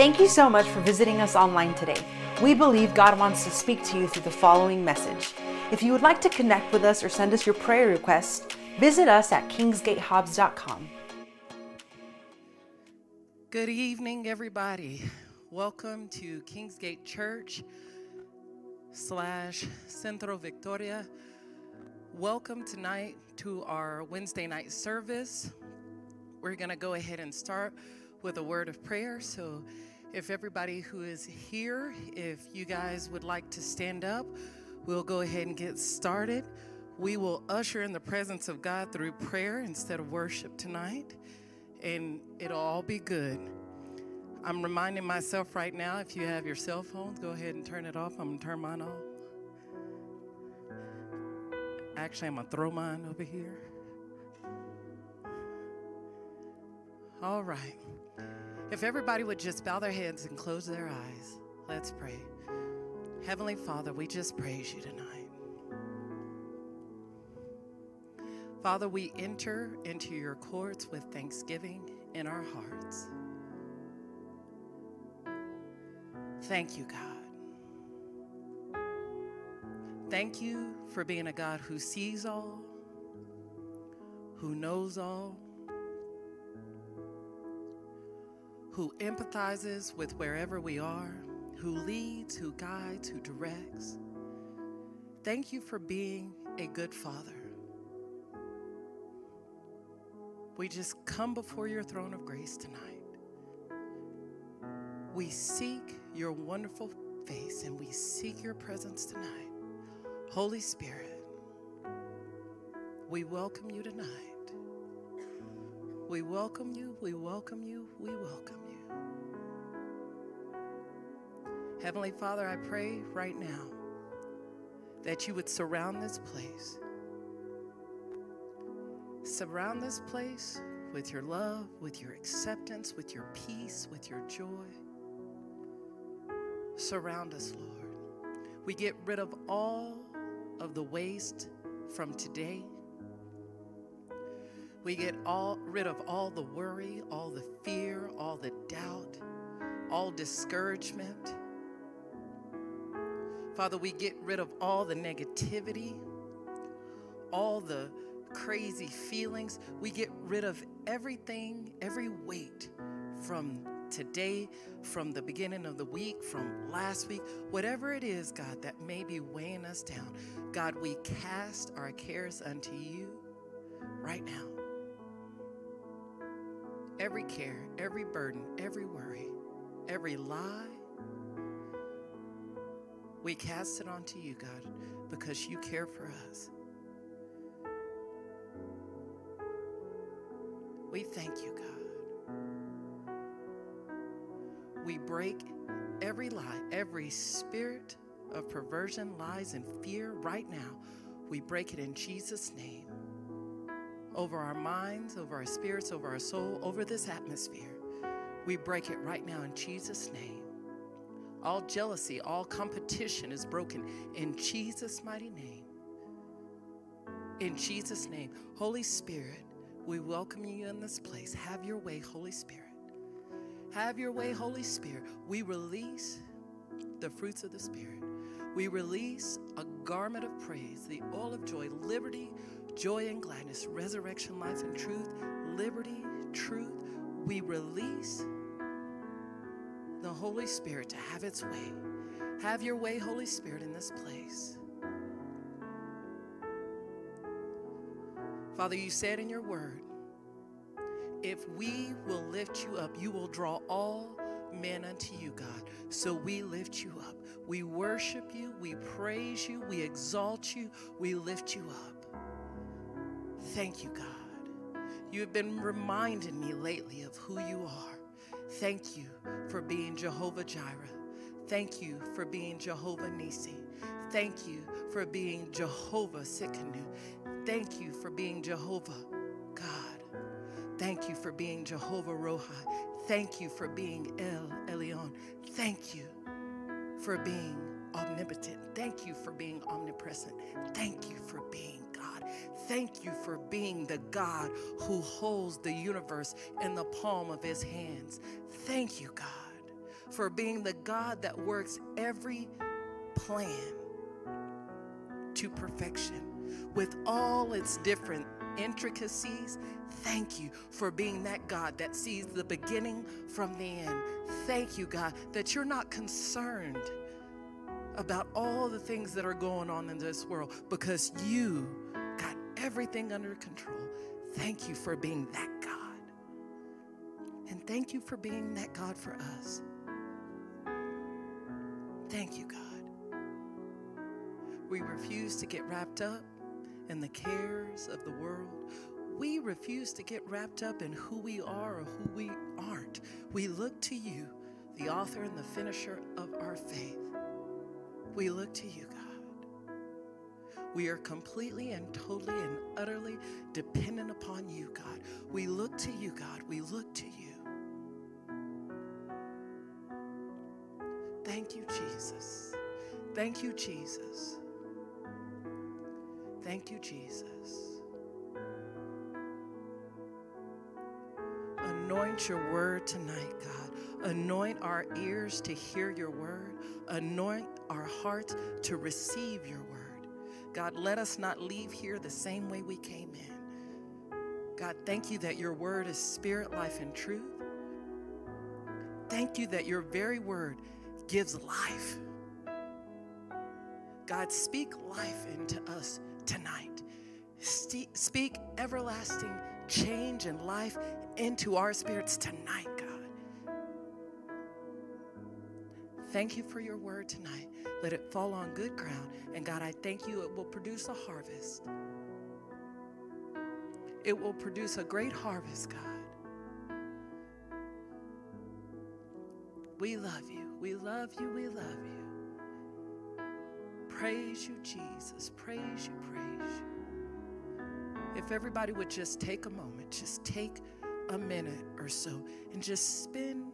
Thank you so much for visiting us online today. We believe God wants to speak to you through the following message. If you would like to connect with us or send us your prayer requests, visit us at kingsgatehobbs.com. Good evening, everybody. Welcome to Kingsgate Church slash Centro Victoria. Welcome tonight to our Wednesday night service. We're going to go ahead and start with a word of prayer. So, if everybody who is here, if you guys would like to stand up, we'll go ahead and get started. We will usher in the presence of God through prayer instead of worship tonight, and it'll all be good. I'm reminding myself right now if you have your cell phones, go ahead and turn it off. I'm going to turn mine off. Actually, I'm going to throw mine over here. All right. If everybody would just bow their heads and close their eyes, let's pray. Heavenly Father, we just praise you tonight. Father, we enter into your courts with thanksgiving in our hearts. Thank you, God. Thank you for being a God who sees all, who knows all, who empathizes with wherever we are, who leads, who guides, who directs. Thank you for being a good father. We just come before your throne of grace tonight. We seek your wonderful face and we seek your presence tonight. Holy Spirit, we welcome you tonight. We welcome you, we welcome you, we welcome you. Heavenly Father, I pray right now that you would surround this place. Surround this place with your love, with your acceptance, with your peace, with your joy. Surround us, Lord. We get rid of all of the waste from today. We get all rid of all the worry, all the fear, all the doubt, all discouragement. Father, we get rid of all the negativity, all the crazy feelings. We get rid of everything, every weight from today, from the beginning of the week, from last week, whatever it is, God, that may be weighing us down. God, we cast our cares unto you right now. Every care, every burden, every worry, every lie, we cast it onto you, God, because you care for us. We thank you, God. We break every lie, every spirit of perversion, lies, and fear right now. We break it in Jesus' name. Over our minds, over our spirits, over our soul, over this atmosphere. We break it right now in Jesus' name. All jealousy, all competition is broken in Jesus' mighty name. In Jesus' name. Holy Spirit, we welcome you in this place. Have your way, Holy Spirit. Have your way, Holy Spirit. We release the fruits of the Spirit. We release a garment of praise, the oil of joy, liberty, joy and gladness, resurrection, life, and truth, liberty, truth. We release the Holy Spirit to have its way. Have your way, Holy Spirit, in this place. Father, you said in your word, if we will lift you up, you will draw all men unto you, God. So we lift you up. We worship you, we praise you, we exalt you, we lift you up. Thank you, God. You have been reminding me lately of who you are. Thank you for being Jehovah Jireh. Thank you for being Jehovah Nissi. Thank you for being Jehovah Tsidkenu. Thank you for being Jehovah God. Thank you for being Jehovah Rohi. Thank you for being El Elyon. Thank you for being omnipotent. Thank you for being omnipresent. Thank you for being God. Thank you for being the God who holds the universe in the palm of his hands. Thank you, God. for being the God that works every plan to perfection with all its different intricacies. Thank you for being that God that sees the beginning from the end. Thank you, God, that you're not concerned about all the things that are going on in this world because you everything under control. Thank you for being that God. And thank you for being that God for us. Thank you, God. We refuse to get wrapped up in the cares of the world. We refuse to get wrapped up in who we are or who we aren't. We look to you, the author and the finisher of our faith. We look to you, God. We are completely and totally and utterly dependent upon you, God. We look to you, God. We look to you. Thank you, Jesus. Thank you, Jesus. Thank you, Jesus. Anoint your word tonight, God. Anoint our ears to hear your word. Anoint our hearts to receive your word. God, let us not leave here the same way we came in. God, thank you that your word is spirit, life, and truth. Thank you that your very word gives life. God, speak life into us tonight. Speak everlasting change and life into our spirits tonight, Thank you for your word tonight. Let it fall on good ground. And God, I thank you it will produce a harvest. It will produce a great harvest, God. We love you. We love you. We love you. Praise you, Jesus. Praise you, praise you. If everybody would just take a moment, just take a minute or so and just spend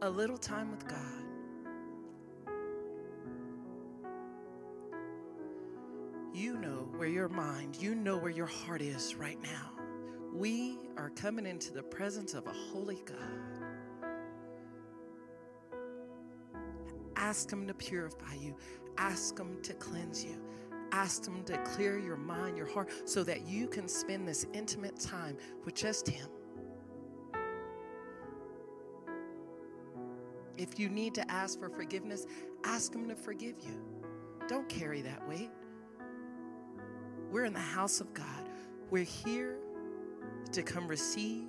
a little time with God. Your mind, you know where your heart is right now. We are coming into the presence of a holy God. Ask Him to purify you, ask Him to cleanse you, ask Him to clear your mind, your heart, so that you can spend this intimate time with just Him. If you need to ask for forgiveness, ask Him to forgive you. Don't carry that weight. We're in the house of God. We're here to come receive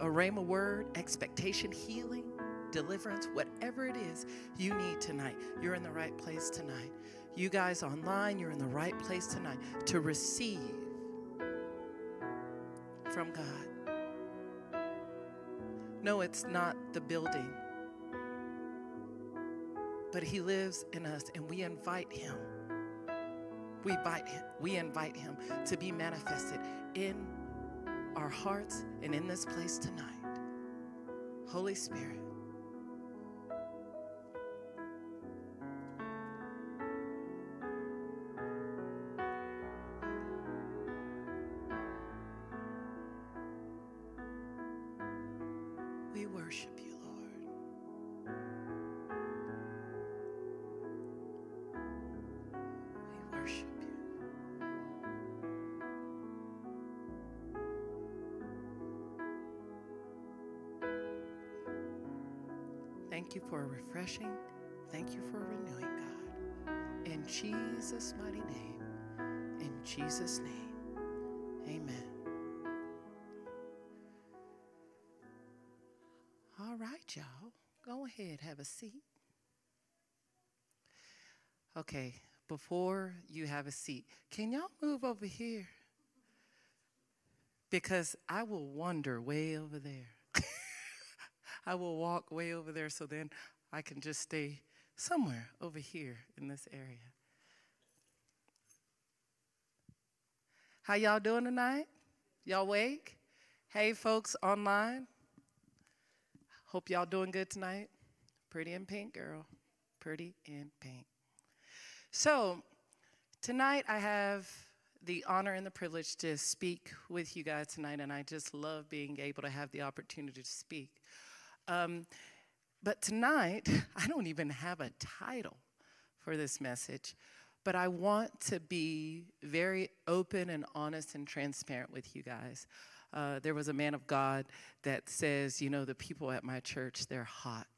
a rhema word, expectation, healing, deliverance, whatever it is you need tonight. You're in the right place tonight. You guys online, you're in the right place tonight to receive from God. No, it's not the building, but He lives in us, and we invite Him. We invite him, we invite him to be manifested in our hearts and in this place tonight. Holy Spirit. Ahead, have a seat. Okay, before you have a seat, can y'all move over here? Because I will wander way over there. I will walk way over there so then I can just stay somewhere over here in this area. How y'all doing tonight? Y'all awake? Hey, folks online. Hope y'all doing good tonight. Pretty in pink, girl. Pretty in pink. So, tonight I have the honor and the privilege to speak with you guys tonight, and I just love being able to have the opportunity to speak. Um, but tonight, I don't even have a title for this message, but I want to be very open and honest and transparent with you guys. Uh, there was a man of God that says, You know, the people at my church, they're hot.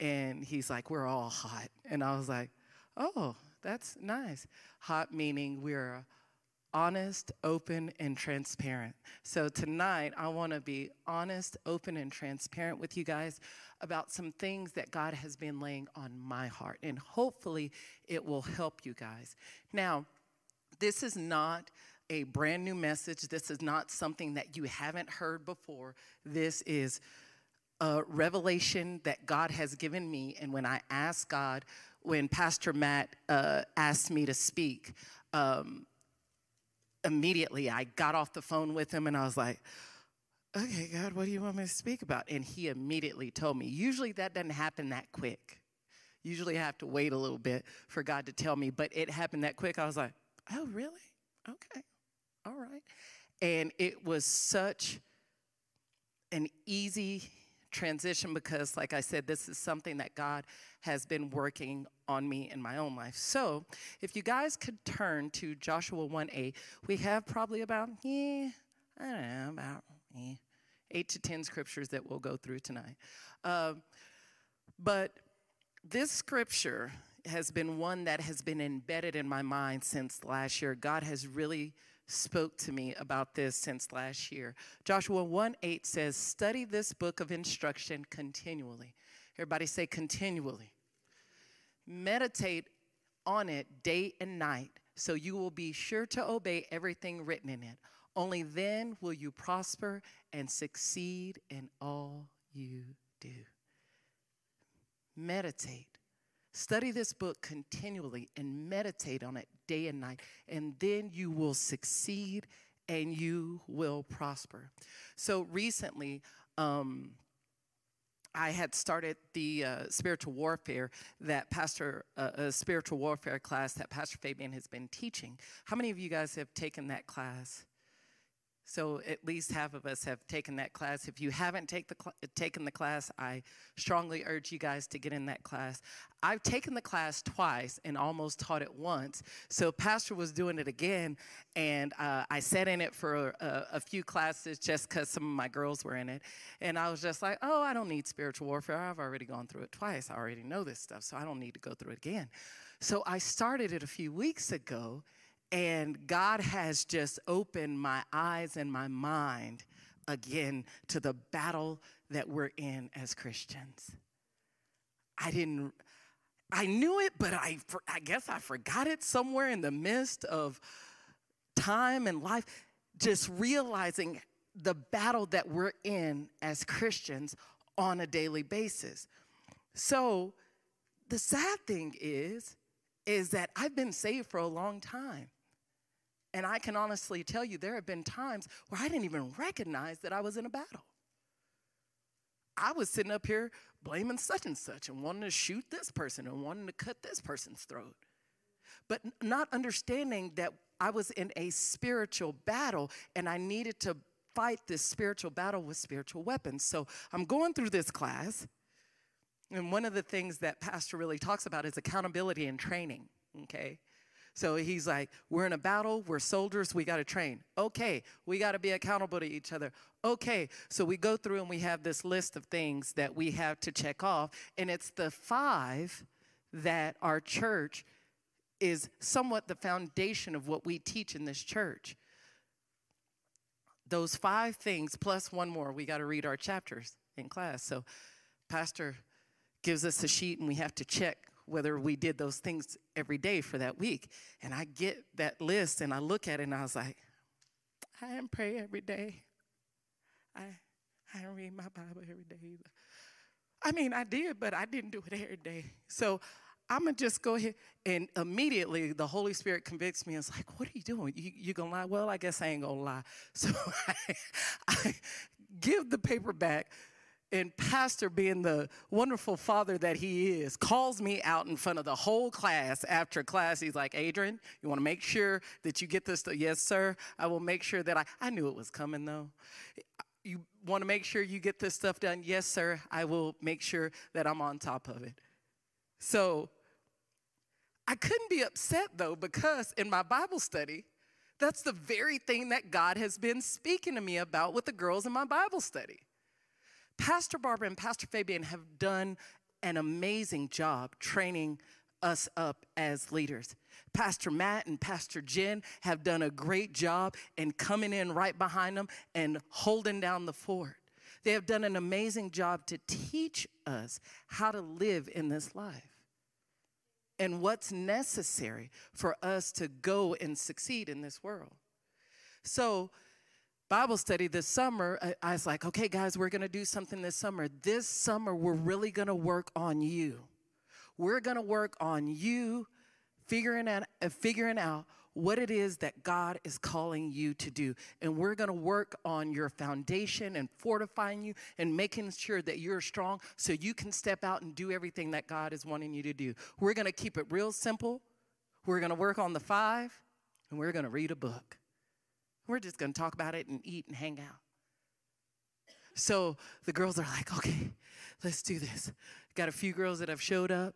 And he's like, We're all hot. And I was like, Oh, that's nice. Hot meaning we're honest, open, and transparent. So tonight, I want to be honest, open, and transparent with you guys about some things that God has been laying on my heart. And hopefully, it will help you guys. Now, this is not a brand new message. This is not something that you haven't heard before. This is a revelation that God has given me. And when I asked God, when Pastor Matt uh, asked me to speak, um, immediately I got off the phone with him and I was like, okay, God, what do you want me to speak about? And he immediately told me. Usually that doesn't happen that quick. Usually I have to wait a little bit for God to tell me, but it happened that quick. I was like, oh, really? Okay, all right. And it was such an easy transition because, like I said, this is something that God has been working on me in my own life. So, if you guys could turn to Joshua 1 8, we have probably about, yeah, I don't know, about eh, eight to 10 scriptures that we'll go through tonight. Uh, but this scripture has been one that has been embedded in my mind since last year. God has really spoke to me about this since last year. Joshua 1 8 says, Study this book of instruction continually. Everybody say continually. Meditate on it day and night so you will be sure to obey everything written in it. Only then will you prosper and succeed in all you do. Meditate. Study this book continually and meditate on it day and night, and then you will succeed and you will prosper. So recently, um, I had started the uh, spiritual warfare that Pastor, uh, a spiritual warfare class that Pastor Fabian has been teaching. How many of you guys have taken that class? So at least half of us have taken that class. If you haven't take the taken the class, I strongly urge you guys to get in that class. I've taken the class twice and almost taught it once. So Pastor was doing it again, and uh, I sat in it for a, a few classes just because some of my girls were in it. And I was just like, oh, I don't need spiritual warfare. I've already gone through it twice. I already know this stuff, so I don't need to go through it again. So I started it a few weeks ago and God has just opened my eyes and my mind again to the battle that we're in as Christians. I didn't, I knew it, but I, I guess I forgot it somewhere in the midst of time and life, just realizing the battle that we're in as Christians on a daily basis. So the sad thing is, is that I've been saved for a long time. And I can honestly tell you, there have been times where I didn't even recognize that I was in a battle. I was sitting up here blaming such and such and wanting to shoot this person and wanting to cut this person's throat. But not understanding that I was in a spiritual battle and I needed to fight this spiritual battle with spiritual weapons. So I'm going through this class, and one of the things that Pastor really talks about is accountability and training, okay? So he's like, We're in a battle, we're soldiers, we got to train. Okay, we got to be accountable to each other. Okay, so we go through and we have this list of things that we have to check off, and it's the five that our church is somewhat the foundation of what we teach in this church. Those five things, plus one more, we got to read our chapters in class. So, Pastor gives us a sheet and we have to check whether we did those things every day for that week. And I get that list and I look at it and I was like, I didn't pray every day. I, I didn't read my Bible every day either. I mean, I did, but I didn't do it every day. So I'm gonna just go ahead and immediately the Holy Spirit convicts me. It's like, what are you doing? You, you gonna lie? Well, I guess I ain't gonna lie. So I, I give the paper back and pastor being the wonderful father that he is calls me out in front of the whole class after class. He's like adrian you want to make sure that you get this to, yes sir. I will make sure that i i knew it was coming though. You want to make sure you get this stuff done? Yes sir. I will make sure that i'm on top of it. So i couldn't be upset though because in my bible study that's the very thing that god has been speaking to me about with the girls in my bible study Pastor Barbara and Pastor Fabian have done an amazing job training us up as leaders. Pastor Matt and Pastor Jen have done a great job in coming in right behind them and holding down the fort. They have done an amazing job to teach us how to live in this life and what's necessary for us to go and succeed in this world. So, Bible study this summer, I, was like, okay, guys, we're going to do something this summer. This summer, we're really going to work on you. We're going to work on you figuring out, uh, figuring out what it is that God is calling you to do. And we're going to work on your foundation and fortifying you and making sure that you're strong so you can step out and do everything that God is wanting you to do. We're going to keep it real simple. We're going to work on the five, and we're going to read a book. We're just going to talk about it and eat and hang out. So the girls are like, okay, let's do this. Got a few girls that have showed up.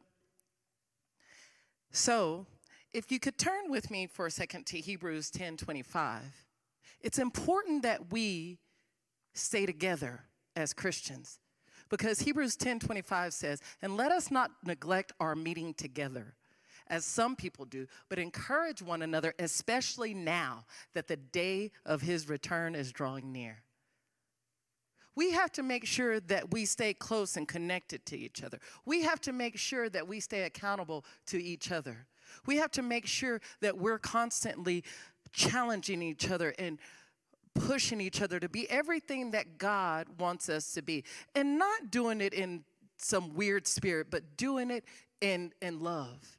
So if you could turn with me for a second to Hebrews 10 25, it's important that we stay together as Christians because Hebrews 10 25 says, and let us not neglect our meeting together as some people do, but encourage one another, especially now that the day of his return is drawing near. We have to make sure that we stay close and connected to each other. We have to make sure that we stay accountable to each other. We have to make sure that we're constantly challenging each other and pushing each other to be everything that God wants us to be. And not doing it in some weird spirit, but doing it in, in love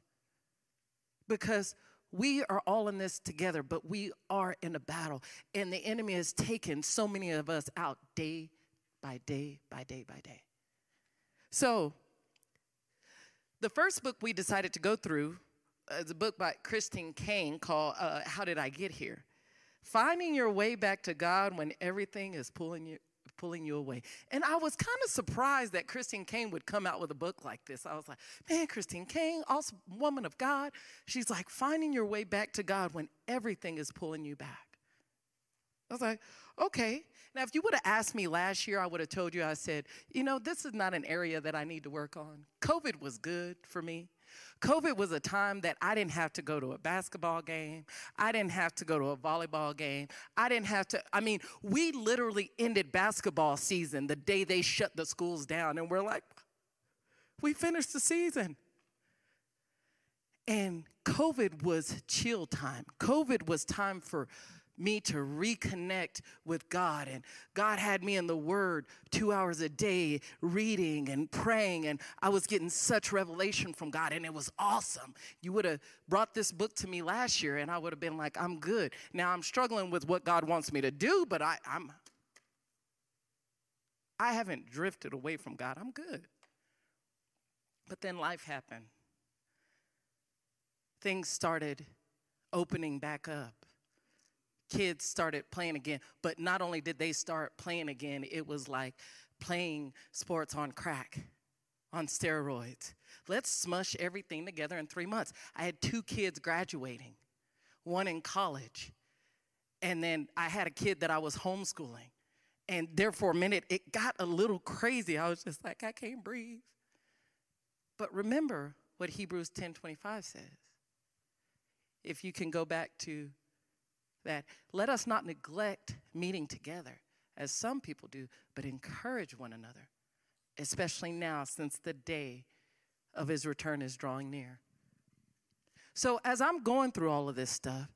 because we are all in this together, but we are in a battle. And the enemy has taken so many of us out day by day by day by day. So, the first book we decided to go through is a book by Christine Caine called uh, How Did I Get Here? Finding Your Way Back to God When Everything is Pulling You pulling you away. And I was kind of surprised that Christine Caine would come out with a book like this. I was like, man, Christine Caine, awesome woman of God. She's like finding your way back to God when everything is pulling you back. I was like, okay. Now, if you would have asked me last year, I would have told you, I said, you know, this is not an area that I need to work on. COVID was good for me. COVID was a time that I didn't have to go to a basketball game. I didn't have to go to a volleyball game. I didn't have to, I mean, we literally ended basketball season the day they shut the schools down. And we're like, we finished the season. And COVID was chill time. COVID was time for me to reconnect with God. And God had me in the Word two hours a day, reading and praying. And I was getting such revelation from God, and it was awesome. You would have brought this book to me last year, and I would have been like, I'm good. Now I'm struggling with what God wants me to do, but I, I'm. I haven't drifted away from God. I'm good. But then life happened. Things started opening back up kids started playing again. But not only did they start playing again, it was like playing sports on crack, on steroids. Let's smush everything together in three months. I had two kids graduating, one in college, and then I had a kid that I was homeschooling. And there for a minute, it got a little crazy. I was just like, I can't breathe. But remember what Hebrews 10 25 says. If you can go back to that let us not neglect meeting together as some people do, but encourage one another, especially now since the day of his return is drawing near. So, as I'm going through all of this stuff,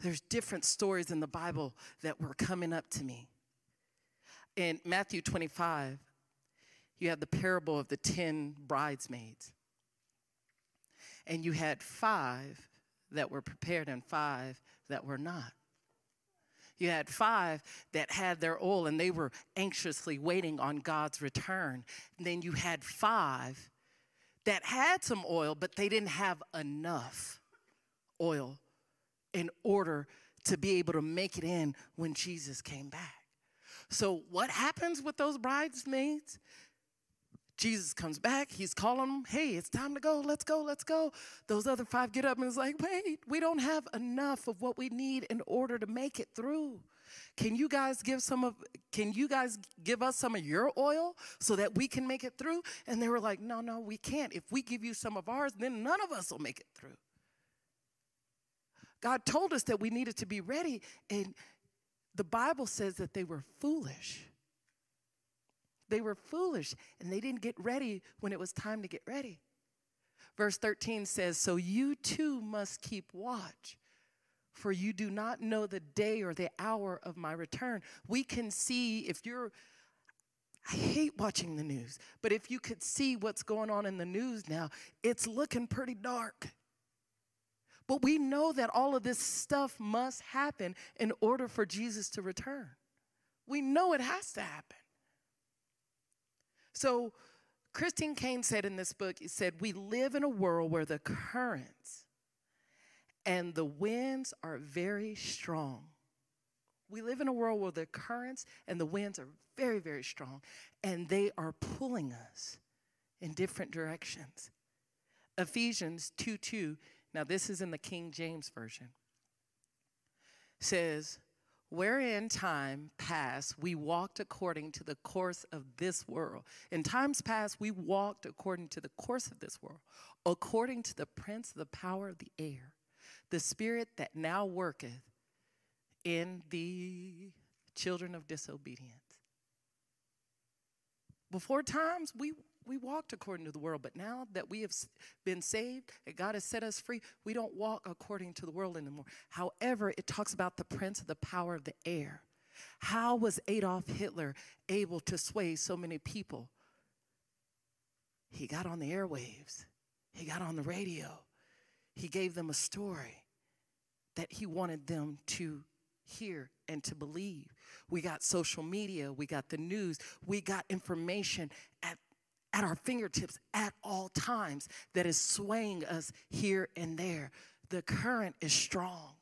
there's different stories in the Bible that were coming up to me. In Matthew 25, you have the parable of the 10 bridesmaids. And you had five that were prepared and five that were not. You had five that had their oil and they were anxiously waiting on God's return. And then you had five that had some oil, but they didn't have enough oil in order to be able to make it in when Jesus came back. So, what happens with those bridesmaids? Jesus comes back, he's calling them, hey, it's time to go, let's go, let's go. Those other five get up and it's like, wait, we don't have enough of what we need in order to make it through. Can you guys give some of can you guys give us some of your oil so that we can make it through? And they were like, no, no, we can't. If we give you some of ours, then none of us will make it through. God told us that we needed to be ready, and the Bible says that they were foolish. They were foolish and they didn't get ready when it was time to get ready. Verse 13 says, So you too must keep watch, for you do not know the day or the hour of my return. We can see if you're, I hate watching the news, but if you could see what's going on in the news now, it's looking pretty dark. But we know that all of this stuff must happen in order for Jesus to return. We know it has to happen. So, Christine Caine said in this book, he said, We live in a world where the currents and the winds are very strong. We live in a world where the currents and the winds are very, very strong, and they are pulling us in different directions. Ephesians 2 2, now this is in the King James Version, says, wherein time past we walked according to the course of this world. In times past, we walked according to the course of this world, according to the prince of the power of the air, the spirit that now worketh in the children of disobedience. Before times, we we walked according to the world, but now that we have been saved God has set us free, we don't walk according to the world anymore. However, it talks about the prince of the power of the air. How was Adolf Hitler able to sway so many people? He got on the airwaves, he got on the radio, he gave them a story that he wanted them to hear and to believe. We got social media, we got the news, we got information at at our fingertips at all times that is swaying us here and there. The current is strong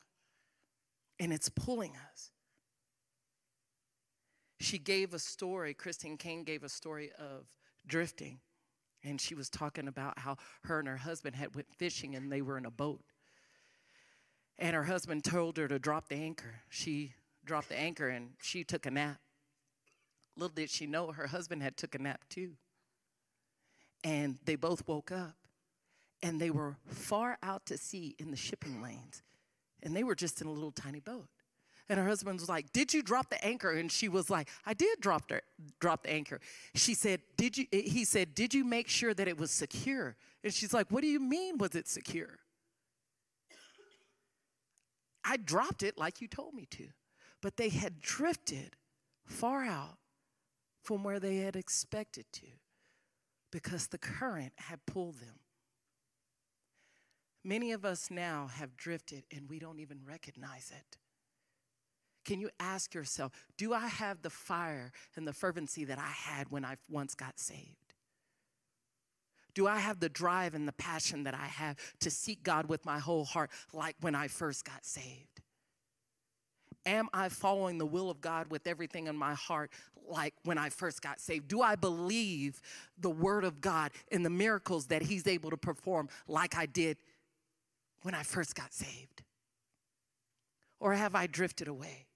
and it's pulling us. She gave a story, Christine Caine gave a story of drifting. And she was talking about how her and her husband had went fishing and they were in a boat. And her husband told her to drop the anchor. She dropped the anchor and she took a nap. Little did she know her husband had took a nap too and they both woke up and they were far out to sea in the shipping lanes and they were just in a little tiny boat. And her husband was like did you drop the anchor? And she was like i did drop the, drop the anchor. She said did you eh, he said did you make sure that it was secure? And she's like what do you mean was it secure? I dropped it like you told me to but they had drifted far out from where they had expected to because the current had pulled them. Many of us now have drifted and we don't even recognize it. Can you ask yourself, do I have the fire and the fervency that I had when I once got saved? Do I have the drive and the passion that I have to seek God with my whole heart like when I first got saved? Am I following the will of God with everything in my heart like when I first got saved? Do I believe the word of God and the miracles that He's able to perform like I did when I first got saved? Or have I drifted away?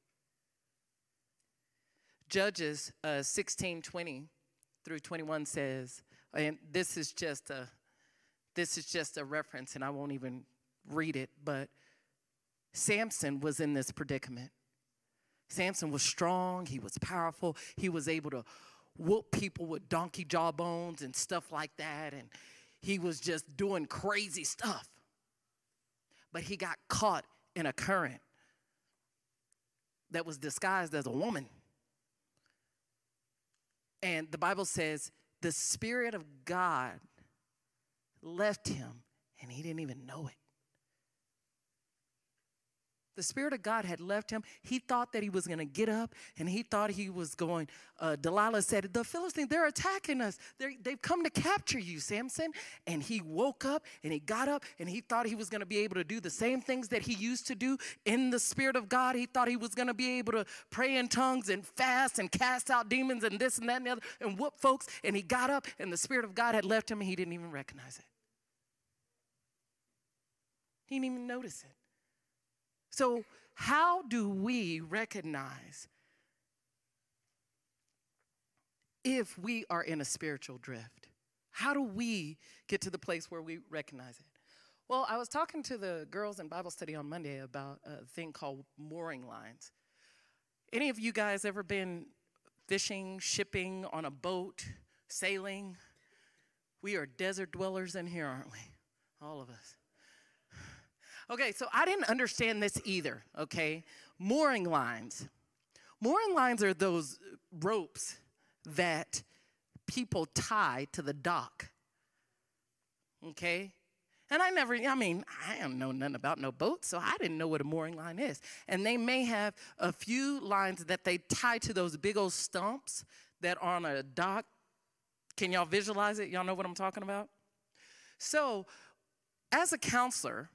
Judges uh, 16 20 through 21 says, and this is just a this is just a reference and I won't even read it, but Samson was in this predicament. Samson was strong, he was powerful, he was able to whoop people with donkey jawbones and stuff like that, and he was just doing crazy stuff. But he got caught in a current that was disguised as a woman. And the Bible says the Spirit of God left him and he didn't even know it. The Spirit of God had left him. He thought that he was going to get up and he thought he was going. Uh, Delilah said, The Philistines, they're attacking us. they they've come to capture you, Samson. And he woke up and he got up and he thought he was going to be able to do the same things that he used to do in the Spirit of God. He thought he was going to be able to pray in tongues and fast and cast out demons and this and that and the other and whoop folks. And he got up and the Spirit of God had left him and he didn't even recognize it. He didn't even notice it. So, how do we recognize if we are in a spiritual drift? How do we get to the place where we recognize it? Well, I was talking to the girls in Bible study on Monday about a thing called mooring lines. Any of you guys ever been fishing, shipping on a boat, sailing? We are desert dwellers in here, aren't we? All of us. Okay, so I didn't understand this either, okay? Mooring lines. Mooring lines are those ropes that people tie to the dock, okay? And I never, I mean, I don't know nothing about no boats, so I didn't know what a mooring line is. And they may have a few lines that they tie to those big old stumps that are on a dock. Can y'all visualize it? Y'all know what I'm talking about? So, as a counselor,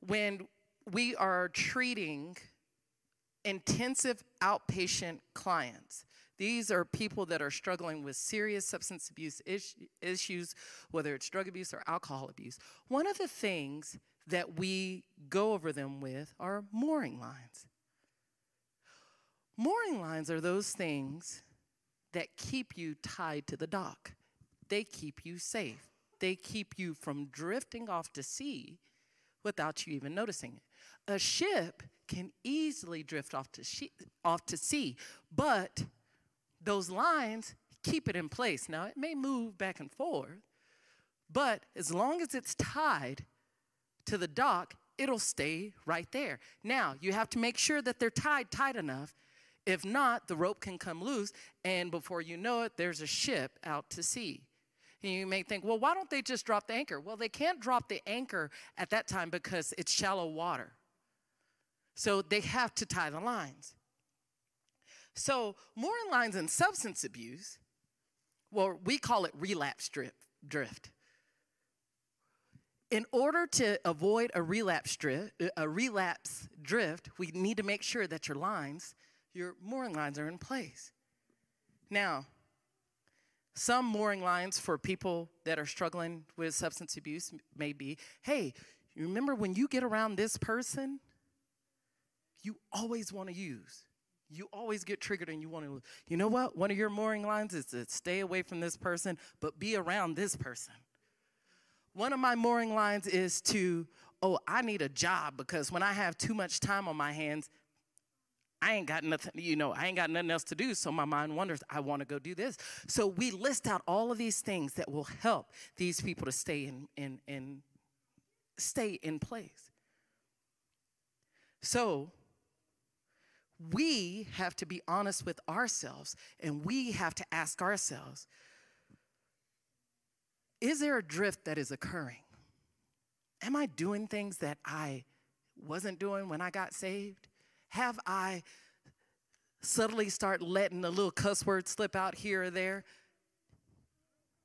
when we are treating intensive outpatient clients. These are people that are struggling with serious substance abuse issues, whether it's drug abuse or alcohol abuse. One of the things that we go over them with are mooring lines. Mooring lines are those things that keep you tied to the dock, they keep you safe, they keep you from drifting off to sea without you even noticing it. A ship can easily drift off to, she- off to sea, but those lines keep it in place. Now, it may move back and forth, but as long as it's tied to the dock, it'll stay right there. Now, you have to make sure that they're tied tight enough. If not, the rope can come loose, and before you know it, there's a ship out to sea. And you may think, well, why don't they just drop the anchor? Well, they can't drop the anchor at that time because it's shallow water. So they have to tie the lines. So, mooring lines and substance abuse, well, we call it relapse drift. In order to avoid a relapse drift, a relapse drift, we need to make sure that your lines, your mooring lines are in place. Now, some mooring lines for people that are struggling with substance abuse may be hey, you remember when you get around this person, you always want to use. You always get triggered and you want to, you know what? One of your mooring lines is to stay away from this person, but be around this person. One of my mooring lines is to, oh, I need a job because when I have too much time on my hands, I ain't got nothing, you know, I ain't got nothing else to do. So my mind wonders, I want to go do this. So we list out all of these things that will help these people to stay in, in, in stay in place. So we have to be honest with ourselves and we have to ask ourselves is there a drift that is occurring? Am I doing things that I wasn't doing when I got saved? Have I subtly start letting a little cuss word slip out here or there?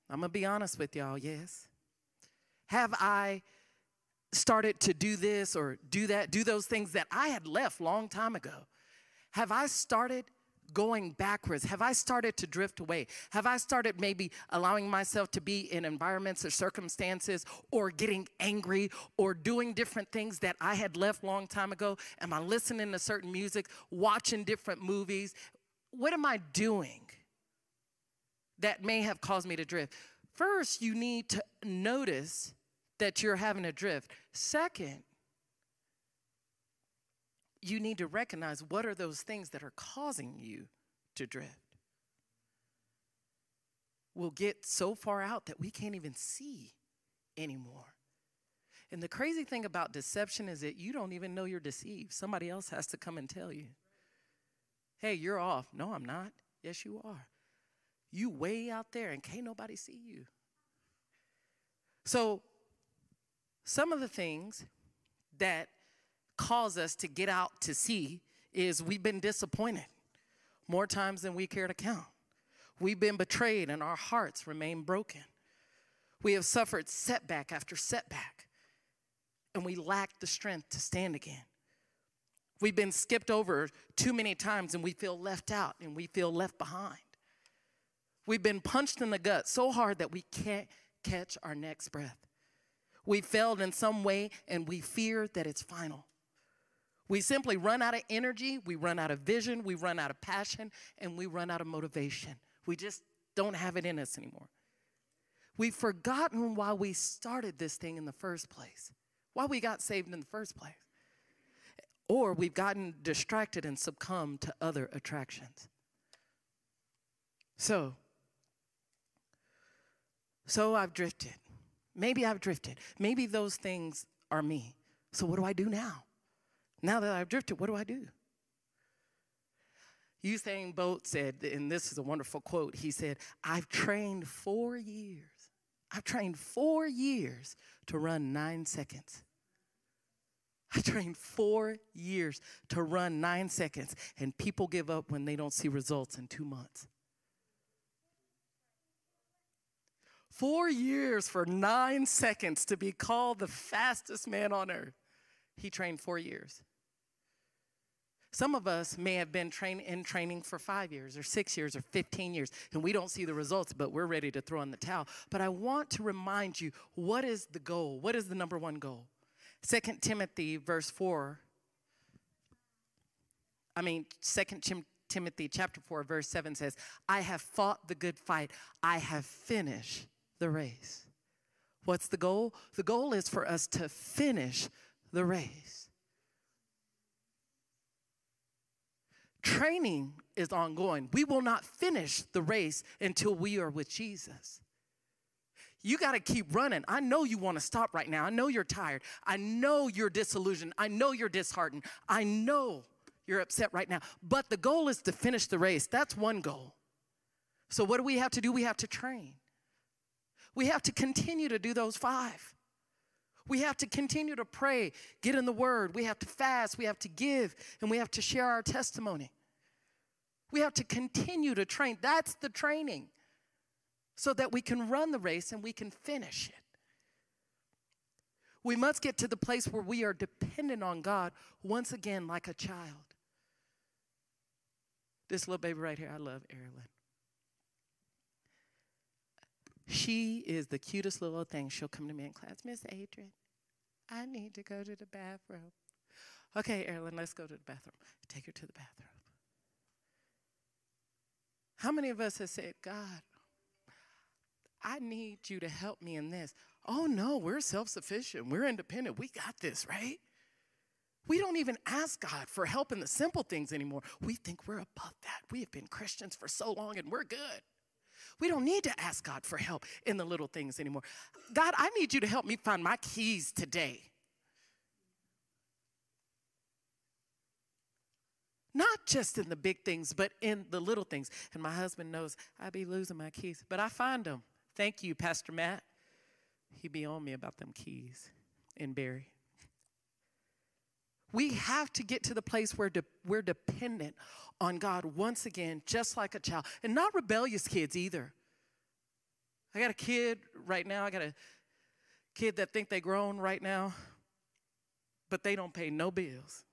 I'm gonna be honest with y'all, yes. Have I started to do this or do that, do those things that I had left long time ago? Have I started going backwards? Have I started to drift away? Have I started maybe allowing myself to be in environments or circumstances or getting angry or doing different things that I had left long time ago? Am I listening to certain music, watching different movies? What am I doing that may have caused me to drift? First, you need to notice that you're having a drift. Second, you need to recognize what are those things that are causing you to drift. We'll get so far out that we can't even see anymore. And the crazy thing about deception is that you don't even know you're deceived. Somebody else has to come and tell you, hey, you're off. No, I'm not. Yes, you are. You way out there and can't nobody see you. So, some of the things that cause us to get out to sea is we've been disappointed more times than we care to count. We've been betrayed and our hearts remain broken. We have suffered setback after setback and we lack the strength to stand again. We've been skipped over too many times and we feel left out and we feel left behind. We've been punched in the gut so hard that we can't catch our next breath. We failed in some way and we fear that it's final. We simply run out of energy, we run out of vision, we run out of passion, and we run out of motivation. We just don't have it in us anymore. We've forgotten why we started this thing in the first place, why we got saved in the first place. Or we've gotten distracted and succumbed to other attractions. So, so I've drifted. Maybe I've drifted. Maybe those things are me. So what do I do now? Now that I've drifted, what do I do? Usain Bolt said, and this is a wonderful quote, he said, I've trained four years. I've trained four years to run nine seconds. I trained four years to run nine seconds, and people give up when they don't see results in two months. Four years for nine seconds to be called the fastest man on earth. He trained four years. Some of us may have been train, in training for five years or six years or 15 years, and we don't see the results, but we're ready to throw in the towel. But I want to remind you what is the goal? What is the number one goal? Second Timothy, verse 4. I mean, Second Tim- Timothy chapter 4, verse 7 says, I have fought the good fight, I have finished the race. What's the goal? The goal is for us to finish the race. Training is ongoing. We will not finish the race until we are with Jesus. You got to keep running. I know you want to stop right now. I know you're tired. I know you're disillusioned. I know you're disheartened. I know you're upset right now. But the goal is to finish the race. That's one goal. So, what do we have to do? We have to train. We have to continue to do those five. We have to continue to pray, get in the word. We have to fast, we have to give, and we have to share our testimony. We have to continue to train. That's the training so that we can run the race and we can finish it. We must get to the place where we are dependent on God once again like a child. This little baby right here, I love Erilyn. She is the cutest little thing. She'll come to me in class, Miss Adrian, I need to go to the bathroom. Okay, Erilyn, let's go to the bathroom. Take her to the bathroom. How many of us have said, God, I need you to help me in this? Oh no, we're self sufficient. We're independent. We got this, right? We don't even ask God for help in the simple things anymore. We think we're above that. We have been Christians for so long and we're good. We don't need to ask God for help in the little things anymore. God, I need you to help me find my keys today. Not just in the big things, but in the little things. And my husband knows I be losing my keys, but I find them. Thank you, Pastor Matt. He be on me about them keys in Barry. We have to get to the place where de- we're dependent on God once again, just like a child, and not rebellious kids either. I got a kid right now. I got a kid that think they grown right now, but they don't pay no bills.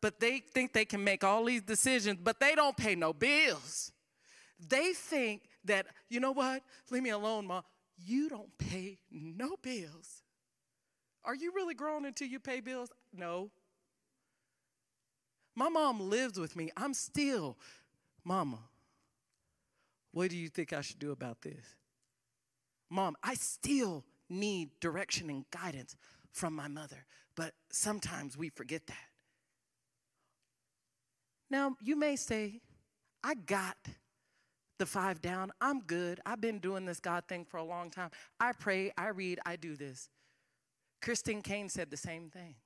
But they think they can make all these decisions, but they don't pay no bills. They think that, you know what? Leave me alone, mom. You don't pay no bills. Are you really grown until you pay bills? No. My mom lives with me. I'm still, Mama, what do you think I should do about this? Mom, I still need direction and guidance from my mother, but sometimes we forget that. Now, you may say, I got the five down. I'm good. I've been doing this God thing for a long time. I pray, I read, I do this. Christine Caine said the same thing.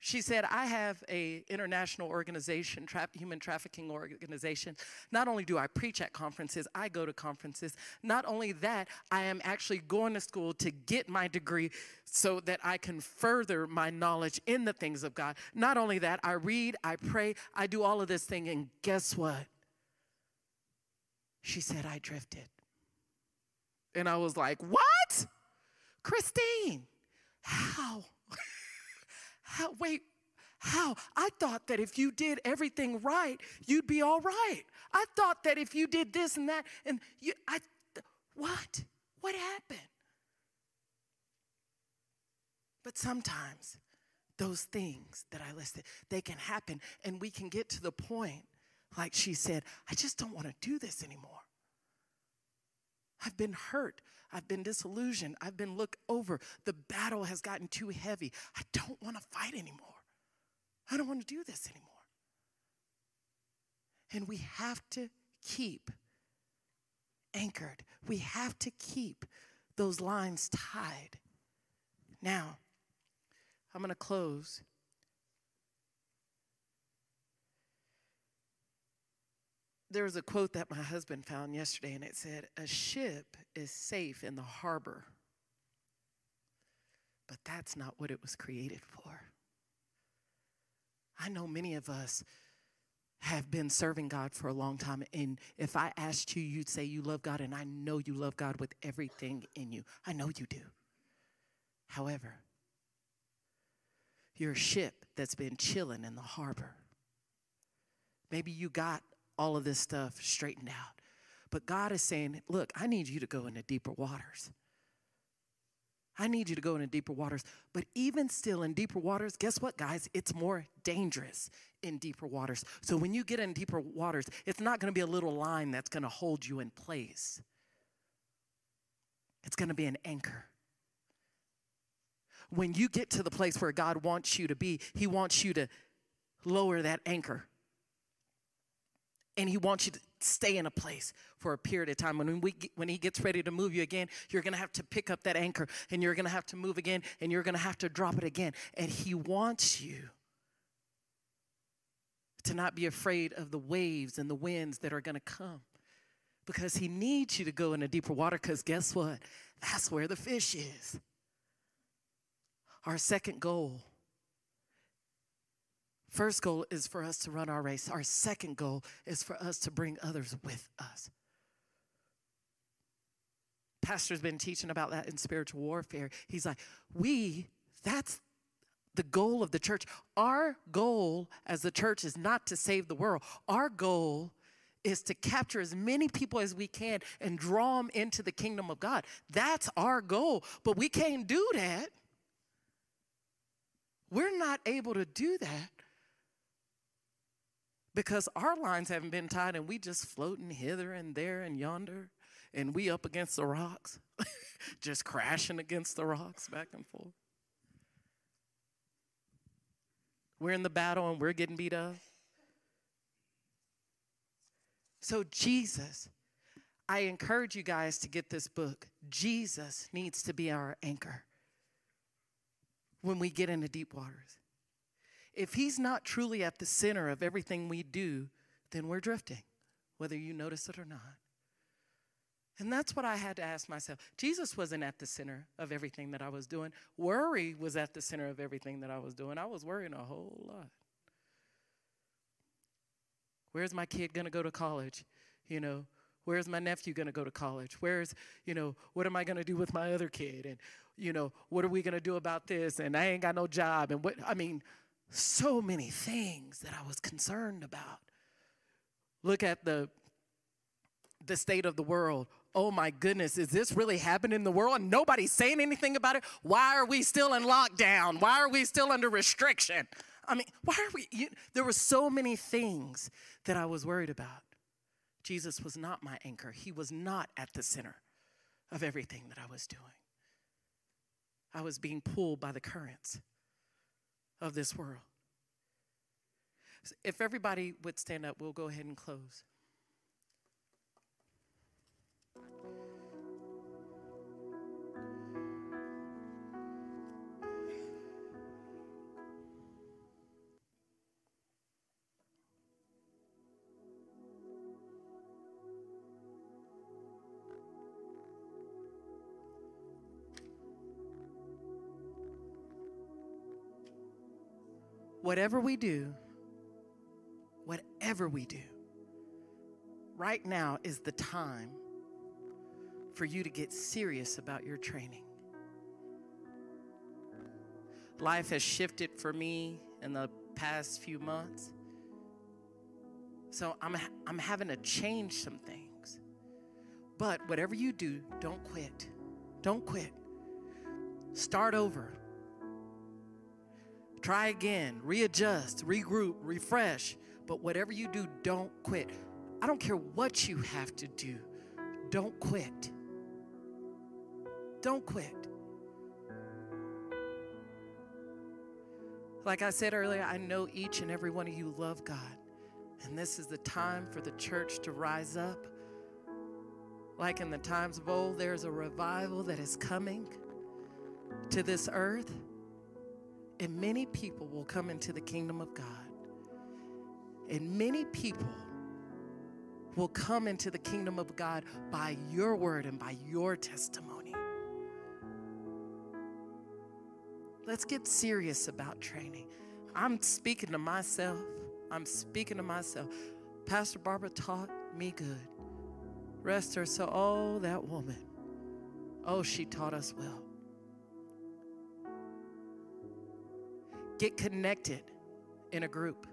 She said, I have a international organization, tra- human trafficking organization. Not only do I preach at conferences, I go to conferences. Not only that, I am actually going to school to get my degree so that I can further my knowledge in the things of God. Not only that, I read, I pray, I do all of this thing, and guess what? She said, I drifted. And I was like, What? Christine, how? How, wait, how? I thought that if you did everything right, you'd be all right. I thought that if you did this and that, and you, I, what? What happened? But sometimes those things that I listed, they can happen, and we can get to the point, like she said, I just don't want to do this anymore. I've been hurt. I've been disillusioned. I've been looked over. The battle has gotten too heavy. I don't want to fight anymore. I don't want to do this anymore. And we have to keep anchored. We have to keep those lines tied. Now, I'm going to close there was a quote that my husband found yesterday, and it said, A ship is safe in the harbor, but that's not what it was created for. I know many of us have been serving God for a long time, and if I asked you, you'd say you love God, and I know you love God with everything in you. I know you do. However, you're a ship that's been chilling in the harbor. Maybe you got all of this stuff straightened out. But God is saying, look, I need you to go into deeper waters. I need you to go into deeper waters. But even still in deeper waters, guess what, guys? It's more dangerous in deeper waters. So when you get in deeper waters, it's not going to be a little line that's going to hold you in place, it's going to be an anchor. When you get to the place where God wants you to be, He wants you to lower that anchor and he wants you to stay in a place for a period of time. When, we, when he gets ready to move you again, you're going to have to pick up that anchor and you're going to have to move again and you're going to have to drop it again. And he wants you to not be afraid of the waves and the winds that are going to come because he needs you to go into deeper water because guess what? That's where the fish is. Our second goal First goal is for us to run our race. Our second goal is for us to bring others with us. Pastor's been teaching about that in spiritual warfare. He's like, we, that's the goal of the church. Our goal as the church is not to save the world. Our goal is to capture as many people as we can and draw them into the kingdom of God. That's our goal. But we can't do that. We're not able to do that because our lines haven't been tied and we just floating hither and there and yonder and we up against the rocks just crashing against the rocks back and forth. We're in the battle and we're getting beat up. So jesus i encourage you guys to get this book. Jesus needs to be our anchor when we get into deep waters if he's not truly at the center of everything we do, then we're drifting, whether you notice it or not. And that's what I had to ask myself. Jesus wasn't at the center of everything that I was doing. Worry was at the center of everything that I was doing. I was worrying a whole lot. Where's my kid going to go to college? You know, where's my nephew going to go to college? Where's, you know, what am I going to do with my other kid? And, you know, what are we going to do about this? And I ain't got no job. And what, I mean, so many things that I was concerned about. Look at the the state of the world. Oh my goodness, is this really happening in the world and nobody's saying anything about it? Why are we still in lockdown? Why are we still under restriction? I mean, why are we? You, there were so many things that I was worried about. Jesus was not my anchor, He was not at the center of everything that I was doing. I was being pulled by the currents of this world. If everybody would stand up, we'll go ahead and close. Whatever we do, whatever we do, right now is the time for you to get serious about your training. Life has shifted for me in the past few months. So I'm, I'm having to change some things. But whatever you do, don't quit. Don't quit. Start over. Try again, readjust, regroup, refresh. But whatever you do, don't quit. I don't care what you have to do, don't quit. Don't quit. Like I said earlier, I know each and every one of you love God. And this is the time for the church to rise up. Like in the times of old, there's a revival that is coming to this earth, and many people will come into the kingdom of God. And many people will come into the kingdom of God by your word and by your testimony. Let's get serious about training. I'm speaking to myself. I'm speaking to myself. Pastor Barbara taught me good. Rest her so, oh, that woman. Oh, she taught us well. Get connected in a group.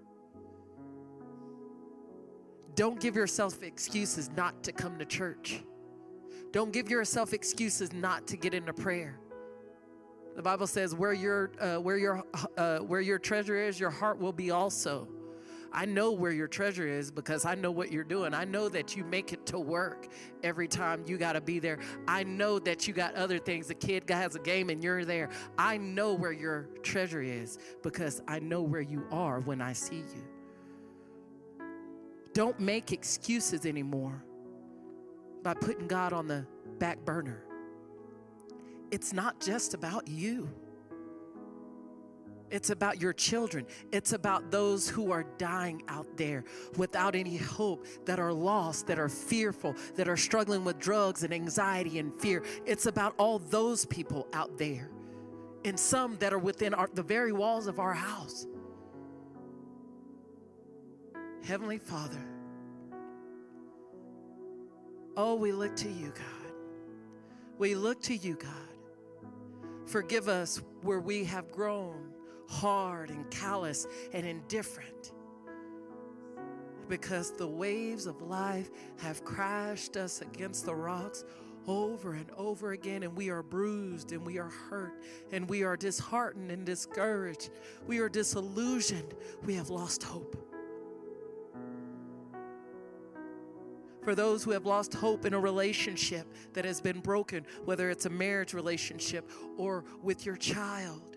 Don't give yourself excuses not to come to church. Don't give yourself excuses not to get into prayer. The Bible says, "Where your uh, where your uh, where your treasure is, your heart will be also." I know where your treasure is because I know what you're doing. I know that you make it to work every time you got to be there. I know that you got other things. The kid has a game and you're there. I know where your treasure is because I know where you are when I see you. Don't make excuses anymore by putting God on the back burner. It's not just about you. It's about your children. It's about those who are dying out there without any hope, that are lost, that are fearful, that are struggling with drugs and anxiety and fear. It's about all those people out there, and some that are within our, the very walls of our house. Heavenly Father, oh, we look to you, God. We look to you, God. Forgive us where we have grown hard and callous and indifferent because the waves of life have crashed us against the rocks over and over again, and we are bruised and we are hurt and we are disheartened and discouraged. We are disillusioned. We have lost hope. For those who have lost hope in a relationship that has been broken, whether it's a marriage relationship or with your child,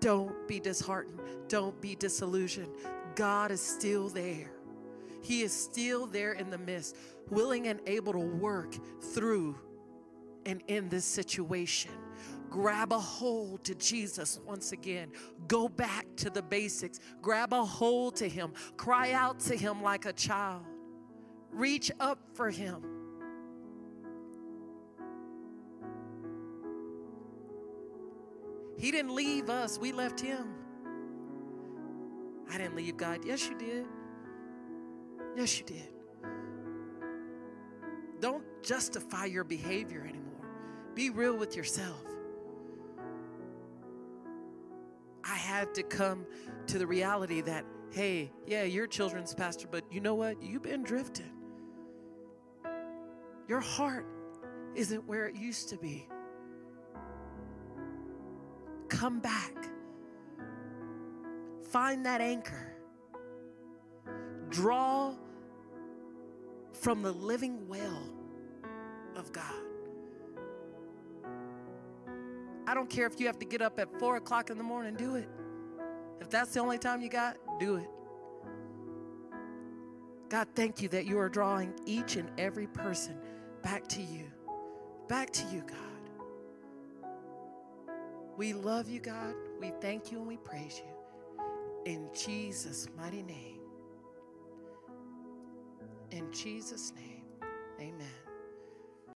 Don't be disheartened. Don't be disillusioned. God is still there. He is still there in the midst, willing and able to work through and in this situation. Grab a hold to Jesus once again. Go back to the basics. Grab a hold to Him. Cry out to Him like a child. Reach up for Him. He didn't leave us, we left him. I didn't leave God. Yes, you did. Yes, you did. Don't justify your behavior anymore. Be real with yourself. I had to come to the reality that, hey, yeah, you're children's pastor, but you know what? You've been drifting. Your heart isn't where it used to be come back. Find that anchor. Draw from the living well of God. I don't care if you have to get up at four o'clock in the morning, do it. If that's the only time you got, do it. God, thank you that you are drawing each and every person back to you. Back to you, God. We love you, God. We thank you and we praise you. In Jesus' mighty name. In Jesus' name, amen.